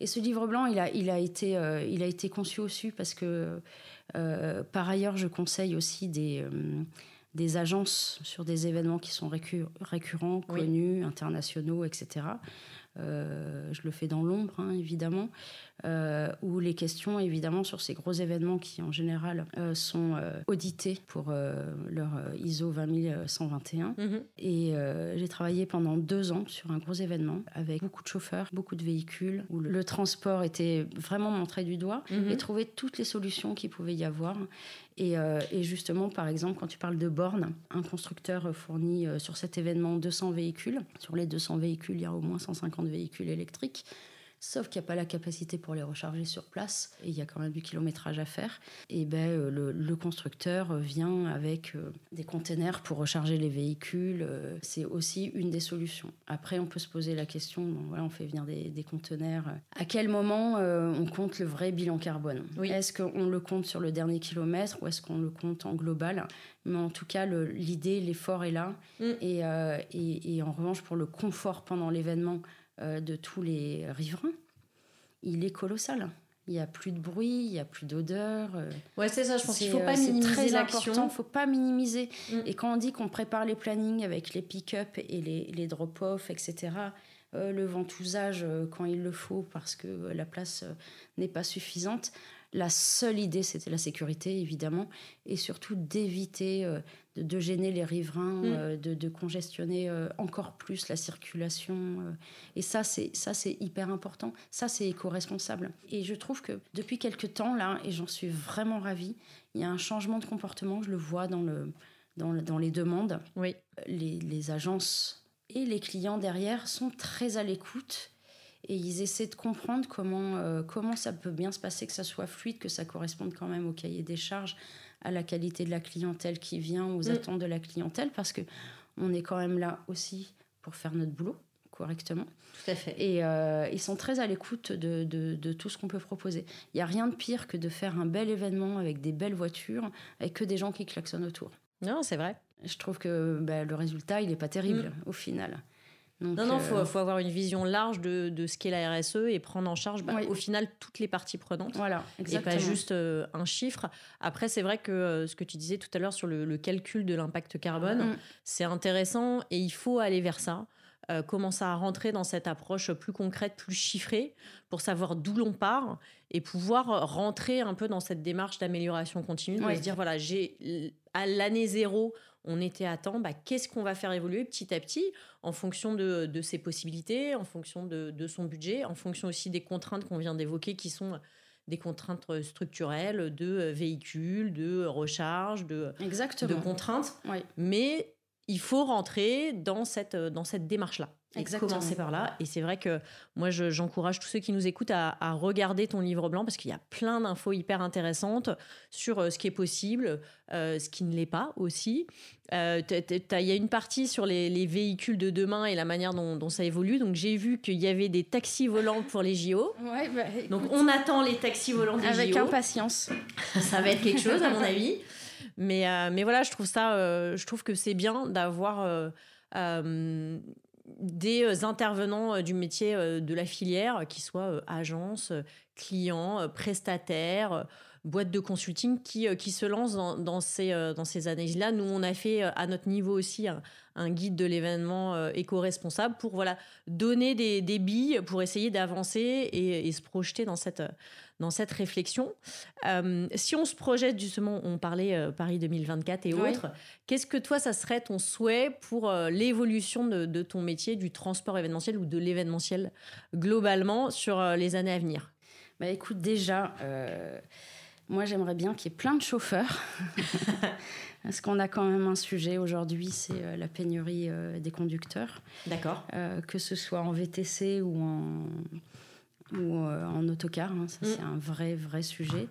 et ce livre blanc, il a, il a, été, il a été conçu aussi parce que, par ailleurs, je conseille aussi des des agences sur des événements qui sont récurrents, connus, internationaux, etc. je le fais dans l'ombre, hein, évidemment. Euh, où les questions, évidemment, sur ces gros événements qui, en général, euh, sont euh, audités pour leur ISO 20121. Mhm. Et j'ai travaillé pendant deux ans sur un gros événement avec beaucoup de chauffeurs, beaucoup de véhicules, où le, transport était vraiment montré du doigt mhm. et trouver toutes les solutions qu'il pouvait y avoir. Et, et, justement, par exemple, quand tu parles de bornes, un constructeur fournit sur cet événement 200 véhicules. Sur les 200 véhicules, il y a au moins 150 véhicules électriques sauf qu'il n'y a pas la capacité pour les recharger sur place et il y a quand même du kilométrage à faire. Et ben, euh, le, constructeur vient avec euh, des containers pour recharger les véhicules. Euh, c'est aussi une des solutions. Après, on peut se poser la question, voilà, on fait venir des, des conteneurs. À quel moment on compte le vrai bilan carbone? Est-ce qu'on le compte sur le dernier kilomètre ou est-ce qu'on le compte en global? Mais en tout cas, l'idée, l'effort est là. Mm. Et, et, et, en revanche, pour le confort pendant l'événement, de tous les riverains, il est colossal. Il n'y a plus de bruit, il n'y a plus d'odeur. Euh. Ouais, c'est ça, je pense qu'il ne faut pas euh, minimiser ne faut pas minimiser. Mm. Et quand on dit qu'on prépare les plannings avec les pick-up et les, les drop-off, etc., le ventousage quand il le faut parce que la place n'est pas suffisante, la seule idée, c'était la sécurité, évidemment, et surtout d'éviter euh, de, gêner les riverains, mm. euh, de, congestionner euh, encore plus la circulation. et ça, c'est ça, c'est hyper important. Ça, c'est éco-responsable. Et je trouve que depuis quelques temps, là, et j'en suis vraiment ravie, il y a un changement de comportement. Je le vois dans, le, dans, dans les demandes. Oui. Les, les agences et les clients derrière sont très à l'écoute et ils essaient de comprendre comment, euh, comment ça peut bien se passer, que ça soit fluide, que ça corresponde quand même au cahier des charges, à la qualité de la clientèle qui vient, aux mm. attentes de la clientèle, parce que on est quand même là aussi pour faire notre boulot correctement. Tout à fait. Et euh, ils sont très à l'écoute de, de, tout ce qu'on peut proposer. Il n'y a rien de pire que de faire un bel événement avec des belles voitures, avec que des gens qui klaxonnent autour. Non, c'est vrai. Je trouve que bah, le résultat, il n'est pas terrible mm. au final non, non, il euh, faut, avoir une vision large de, ce qu'est la RSE et prendre en charge bah, au final toutes les parties prenantes. Voilà, exactement. Et pas juste euh, un chiffre. Après, c'est vrai que euh, ce que tu disais tout à l'heure sur le, calcul de l'impact carbone, mm. c'est intéressant et il faut aller vers ça. commencer à rentrer dans cette approche plus concrète, plus chiffrée, pour savoir d'où l'on part et pouvoir rentrer un peu dans cette démarche d'amélioration continue, de se dire voilà, j'ai à l'année zéro, on était à temps, bah, qu'est-ce qu'on va faire évoluer petit à petit en fonction de, ses possibilités, en fonction de, son budget, en fonction aussi des contraintes qu'on vient d'évoquer qui sont des contraintes structurelles de véhicules, de recharge, de, de contraintes. Mais il faut rentrer dans cette, dans cette démarche-là. Et commencer par là. Et c'est vrai que moi, j'encourage tous ceux qui nous écoutent à, regarder ton livre blanc parce qu'il y a plein d'infos hyper intéressantes sur euh, ce qui est possible, euh, ce qui ne l'est pas aussi. Euh, il y a une partie sur les, véhicules de demain et la manière dont, ça évolue. Donc, j'ai vu qu'il y avait des taxis volants pour les JO. [laughs] Bah, Donc, on attend les taxis volants des avec JO. Avec impatience. [laughs] ça va être quelque chose, à mon avis. Mais, mais voilà, je trouve ça, je trouve que c'est bien d'avoir des euh, intervenants euh, du métier euh, de la filière, qui soient agences, clients, prestataires, boîtes de consulting, qui, qui se lancent dans, ces, dans ces analyses-là. Nous, on a fait à notre niveau aussi un, guide de l'événement éco-responsable pour voilà, donner des, des billes pour essayer d'avancer et, et, se projeter dans cette, dans cette réflexion. Euh, si on se projette justement, on parlait euh, Paris 2024 et autres, qu'est-ce que toi, ça serait ton souhait pour euh, l'évolution de, ton métier, du transport événementiel ou de l'événementiel globalement sur les années à venir? Bah, Écoute, déjà, moi j'aimerais bien qu'il y ait plein de chauffeurs. [laughs] Parce qu'on a quand même un sujet aujourd'hui, c'est la pénurie des conducteurs. D'accord. que ce soit en VTC ou en, ou euh, en autocar. Hein, ça, mm. c'est un vrai, vrai sujet.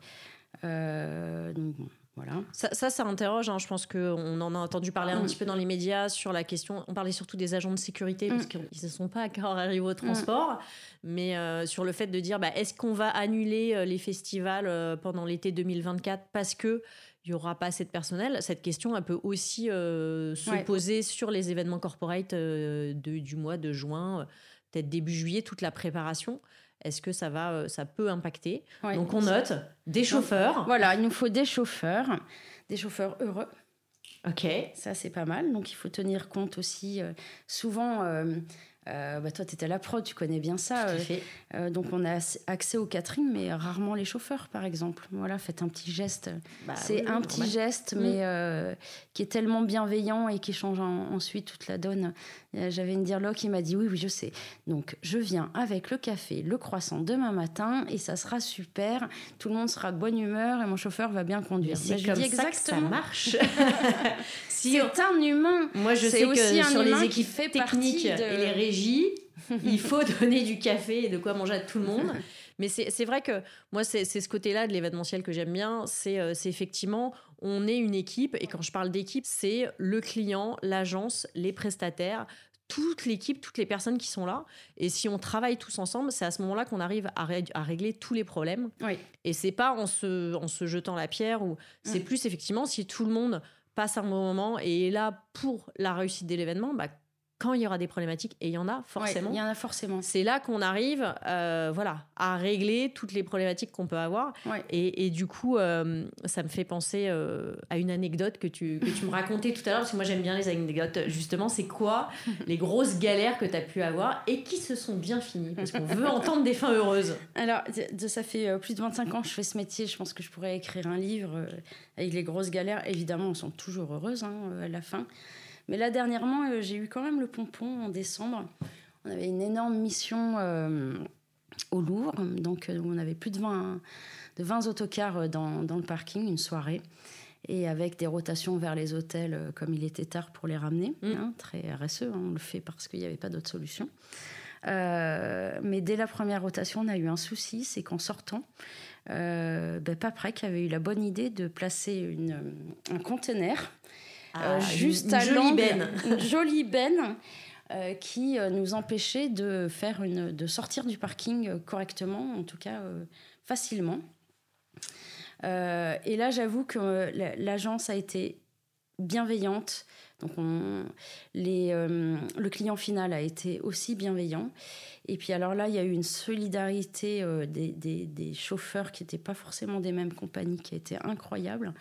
Euh, donc, voilà. Ça, ça, interroge. Hein. je pense qu'on en a entendu parler un mm. petit peu dans les médias sur la question. On parlait surtout des agents de sécurité, parce mm. qu'ils ne sont pas encore arrivés au transport. Mais euh, sur le fait de dire bah, est-ce qu'on va annuler les festivals pendant l'été 2024 parce que il n'y aura pas assez de personnel? Cette question, elle peut aussi se poser sur les événements corporate de, du mois de juin, peut-être début juillet, toute la préparation. Est-ce que ça va, euh, ça peut impacter Donc on note des chauffeurs. Voilà, il nous faut des chauffeurs, des chauffeurs heureux. Ok. Ça c'est pas mal. Donc il faut tenir compte aussi. Euh, souvent, euh, euh, bah toi, tu étais à la prod, tu connais bien ça. Euh, euh, donc, on a accès au catering, mais rarement les chauffeurs, par exemple. Voilà, faites un petit geste. Bah c'est un petit geste, mais mm. qui est tellement bienveillant et qui change ensuite toute la donne. J'avais une dialogue qui m'a dit Oui, oui, je sais. Donc, je viens avec le café, le croissant demain matin, et ça sera super. Tout le monde sera de bonne humeur et mon chauffeur va bien conduire. C'est bah, comme ça que ça marche. [laughs] [laughs] c'est un humain. Moi, je sais que sur les équipes techniques et les il faut [laughs] donner du café et de quoi manger à tout le monde. Mais c'est vrai que moi, c'est ce côté-là de l'événementiel que j'aime bien. Euh, c'est effectivement, on est une équipe. Et quand je parle d'équipe, c'est le client, l'agence, les prestataires, toute l'équipe, toutes les personnes qui sont là. Et si on travaille tous ensemble, c'est à ce moment-là qu'on arrive à, à, régler tous les problèmes. Oui. Et c'est pas en se, en se jetant la pierre ou c'est mm. plus effectivement si tout le monde passe un bon moment et est là pour la réussite de l'événement, bah, quand il y aura des problématiques, et il y en a forcément. il y en a forcément. C'est là qu'on arrive euh, voilà, à régler toutes les problématiques qu'on peut avoir. Et, du coup, euh, ça me fait penser euh, à une anecdote que tu, que tu me racontais tout à l'heure, parce que moi j'aime bien les anecdotes. Justement, c'est quoi [laughs] les grosses galères que tu as pu avoir et qui se sont bien finies? Parce qu'on veut entendre des fins heureuses. [laughs] Alors, ça fait plus de 25 ans que je fais ce métier. Je pense que je pourrais écrire un livre avec les grosses galères. Évidemment, on sont toujours heureuses hein, à la fin. Mais là, dernièrement, euh, j'ai eu quand même le pompon en décembre. On avait une énorme mission euh, au Louvre. Donc, euh, on avait plus de 20, de 20 autocars dans, dans, le parking, une soirée. Et avec des rotations vers les hôtels, comme il était tard pour les ramener. Mm. Hein, très RSE, hein, on le fait parce qu'il n'y avait pas d'autre solution. mais dès la première rotation, on a eu un souci, c'est qu'en sortant, euh, ben, qui avait eu la bonne idée de placer une, un conteneur ah, euh, juste à jolie benne. une [laughs] jolie benne. Euh, qui euh, nous empêchait de faire une, de sortir du parking correctement, en tout cas facilement. et là, j'avoue que l'agence a été bienveillante. Donc, on, les, le client final a été aussi bienveillant. Et puis, alors là, il y a eu une solidarité des, des, des, chauffeurs qui n'étaient pas forcément des mêmes compagnies qui a été incroyable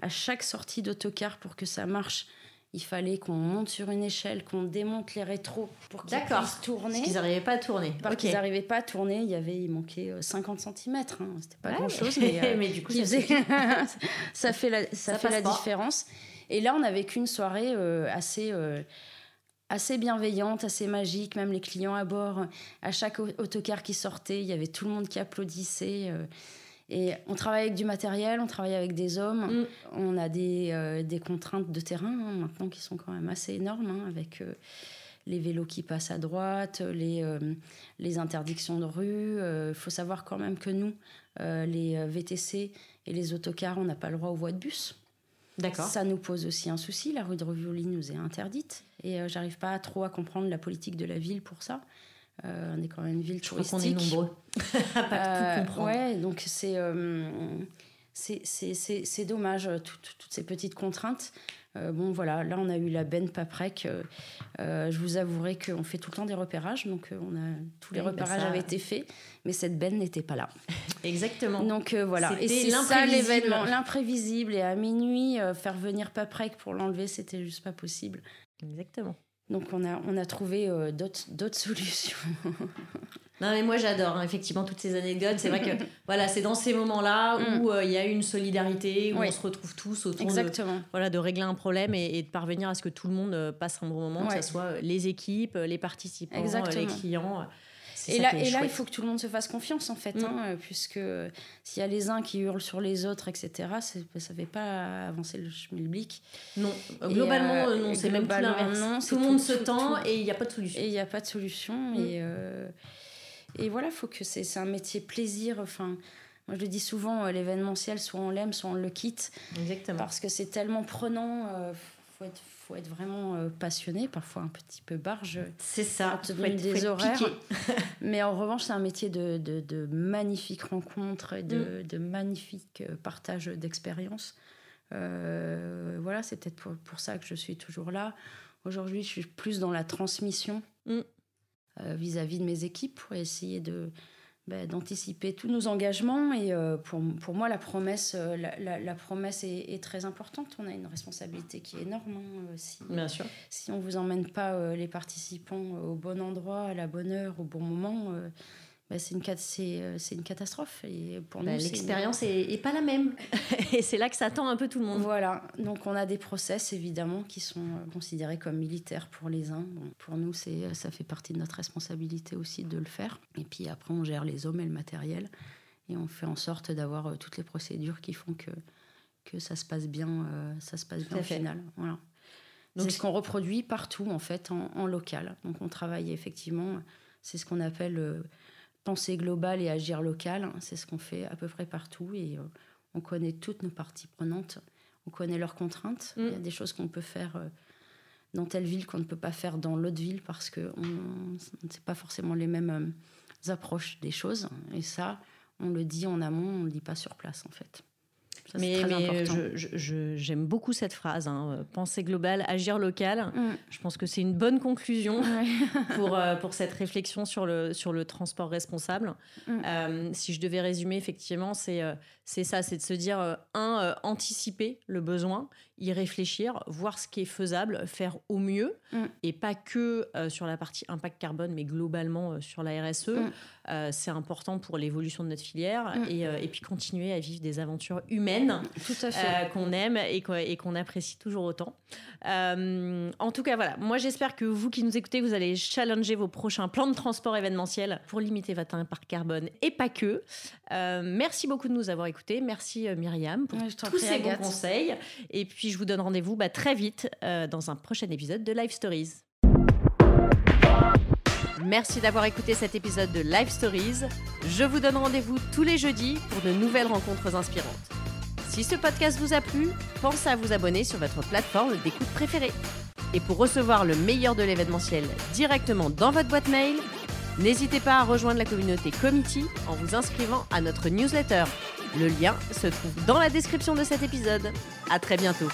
à chaque sortie d'autocar pour que ça marche, il fallait qu'on monte sur une échelle, qu'on démonte les rétros pour qu'ils puissent tourner. Parce qu'ils n'arrivaient pas à tourner. Parce qu'ils n'arrivaient pas à tourner, il y avait, il manquait 50 cm. Hein. C'était pas grand chose, [laughs] mais, euh, du coup, [laughs] ça, fait la, ça, fait la différence. Et là, on n'avait qu'une soirée euh, assez. Euh, assez bienveillante, assez magique, même les clients à bord, à chaque autocar qui sortait, il y avait tout le monde qui applaudissait. Et on travaille avec du matériel, on travaille avec des hommes, mm. on a des, euh, des, contraintes de terrain hein, maintenant qui sont quand même assez énormes, hein, avec euh, les vélos qui passent à droite, les, les interdictions de rue. Il faut savoir quand même que nous, les VTC et les autocars, on n'a pas le droit aux voies de bus. D'accord. Ça nous pose aussi un souci. La rue de Rivoli nous est interdite et j'arrive pas trop à comprendre la politique de la ville pour ça. On est quand même une ville touristique. Je crois qu'on est nombreux [laughs] à pas tout comprendre. Ouais, donc c'est c'est dommage, euh, toutes ces petites contraintes. Euh, bon, voilà, là, on a eu la benne Paprec. Euh, je vous avouerai qu'on fait tout le temps des repérages. Donc, on a, tous les bah repérages avaient été faits, mais cette benne n'était pas là. [laughs] Exactement. Donc, voilà. Et c'est ça l'événement, l'imprévisible. Et à minuit, faire venir Paprec pour l'enlever, c'était juste pas possible. Exactement. Donc, on a, on a trouvé d'autres [laughs] solutions. Non, mais moi j'adore hein, effectivement toutes ces anecdotes. C'est vrai que [laughs] voilà, c'est dans ces moments-là mm. où euh, il y a une solidarité, où on se retrouve tous autour Exactement. De, voilà, de régler un problème et, de parvenir à ce que tout le monde euh, passe un bon moment, que ce soit euh, les équipes, les participants, les clients. Et là, et là, il faut que tout le monde se fasse confiance, en fait, mm. hein, puisque s'il y a les uns qui hurlent sur les autres, etc., ça ne fait pas avancer le schmilblick. Non, globalement, non, c'est même plus l'inverse. Tout le monde se tend et il n'y a pas de solution. Et il n'y a pas de solution. Mm. Et, et voilà, faut que c'est un métier plaisir. Enfin, moi, je le dis souvent, euh, l'événementiel, soit on l'aime, soit on le quitte. Exactement. Parce que c'est tellement prenant. Faut être, faut être vraiment euh, passionné, parfois un petit peu barge. C'est ça. Te donne des horaires. [laughs] [laughs] Mais en revanche, c'est un métier de, de, de, magnifiques rencontres et de, mm. de magnifiques euh, partages d'expériences. voilà, c'est peut-être pour, pour, ça que je suis toujours là. Aujourd'hui, je suis plus dans la transmission. Mm. Euh, vis-à-vis de mes équipes pour essayer de, bah, d'anticiper tous nos engagements. Et euh, pour, pour, moi, la promesse, euh, la, la, promesse est, très importante. On a une responsabilité qui est énorme. Hein, si, Bien sûr. Si on ne vous emmène pas les participants au bon endroit, à la bonne heure, au bon moment, bah, c'est une, euh, c'est, une catastrophe. Et pour bah, l'expérience n'est pas la même. [laughs] et c'est là que ça attend un peu tout le monde. Voilà. Donc, on a des process, évidemment, qui sont euh, considérés comme militaires pour les uns. pour nous, c'est, euh, ça fait partie de notre responsabilité aussi de le faire. Et puis après, on gère les hommes et le matériel. Et on fait en sorte d'avoir toutes les procédures qui font que, que ça se passe bien, ça se passe bien au final. Voilà. Donc, c'est ce qu'on reproduit partout, en fait, en, en, local. Donc, on travaille effectivement, c'est ce qu'on appelle penser global et agir local. Hein, c'est ce qu'on fait à peu près partout et euh, on connaît toutes nos parties prenantes. On connaît leurs contraintes. Il y a mm. des choses qu'on peut faire euh, dans telle ville qu'on ne peut pas faire dans l'autre ville parce que on, ne sait pas forcément les mêmes euh, approches des choses. Et ça, on le dit en amont, on ne le dit pas sur place en fait mais, mais j'aime beaucoup cette phrase, hein. penser global, agir local. Mm. Je pense que c'est une bonne conclusion [laughs] pour, euh, pour cette [laughs] réflexion sur le, sur le transport responsable. Mm. Euh, si je devais résumer, effectivement, c'est euh, c'est ça, c'est de se dire, un, anticiper le besoin, y réfléchir, voir ce qui est faisable, faire au mieux, mm. et pas que sur la partie impact carbone, mais globalement sur la RSE. c'est important pour l'évolution de notre filière, et, et puis continuer à vivre des aventures humaines euh, qu'on aime et qu'on apprécie toujours autant. Euh, en tout cas, voilà. Moi, j'espère que vous qui nous écoutez, vous allez challenger vos prochains plans de transport événementiel pour limiter votre impact carbone et pas que. Euh, merci beaucoup de nous avoir écoutés. Merci Myriam pour tous ces bons conseils. Et puis, je vous donne rendez-vous bah, très vite dans un prochain épisode de Life Stories. Merci d'avoir écouté cet épisode de Life Stories. Je vous donne rendez-vous tous les jeudis pour de nouvelles rencontres inspirantes. Si ce podcast vous a plu, pensez à vous abonner sur votre plateforme d'écoute préférée. Et pour recevoir le meilleur de l'événementiel directement dans votre boîte mail, n'hésitez pas à rejoindre la communauté Committee en vous inscrivant à notre newsletter. Le lien se trouve dans la description de cet épisode. À très bientôt.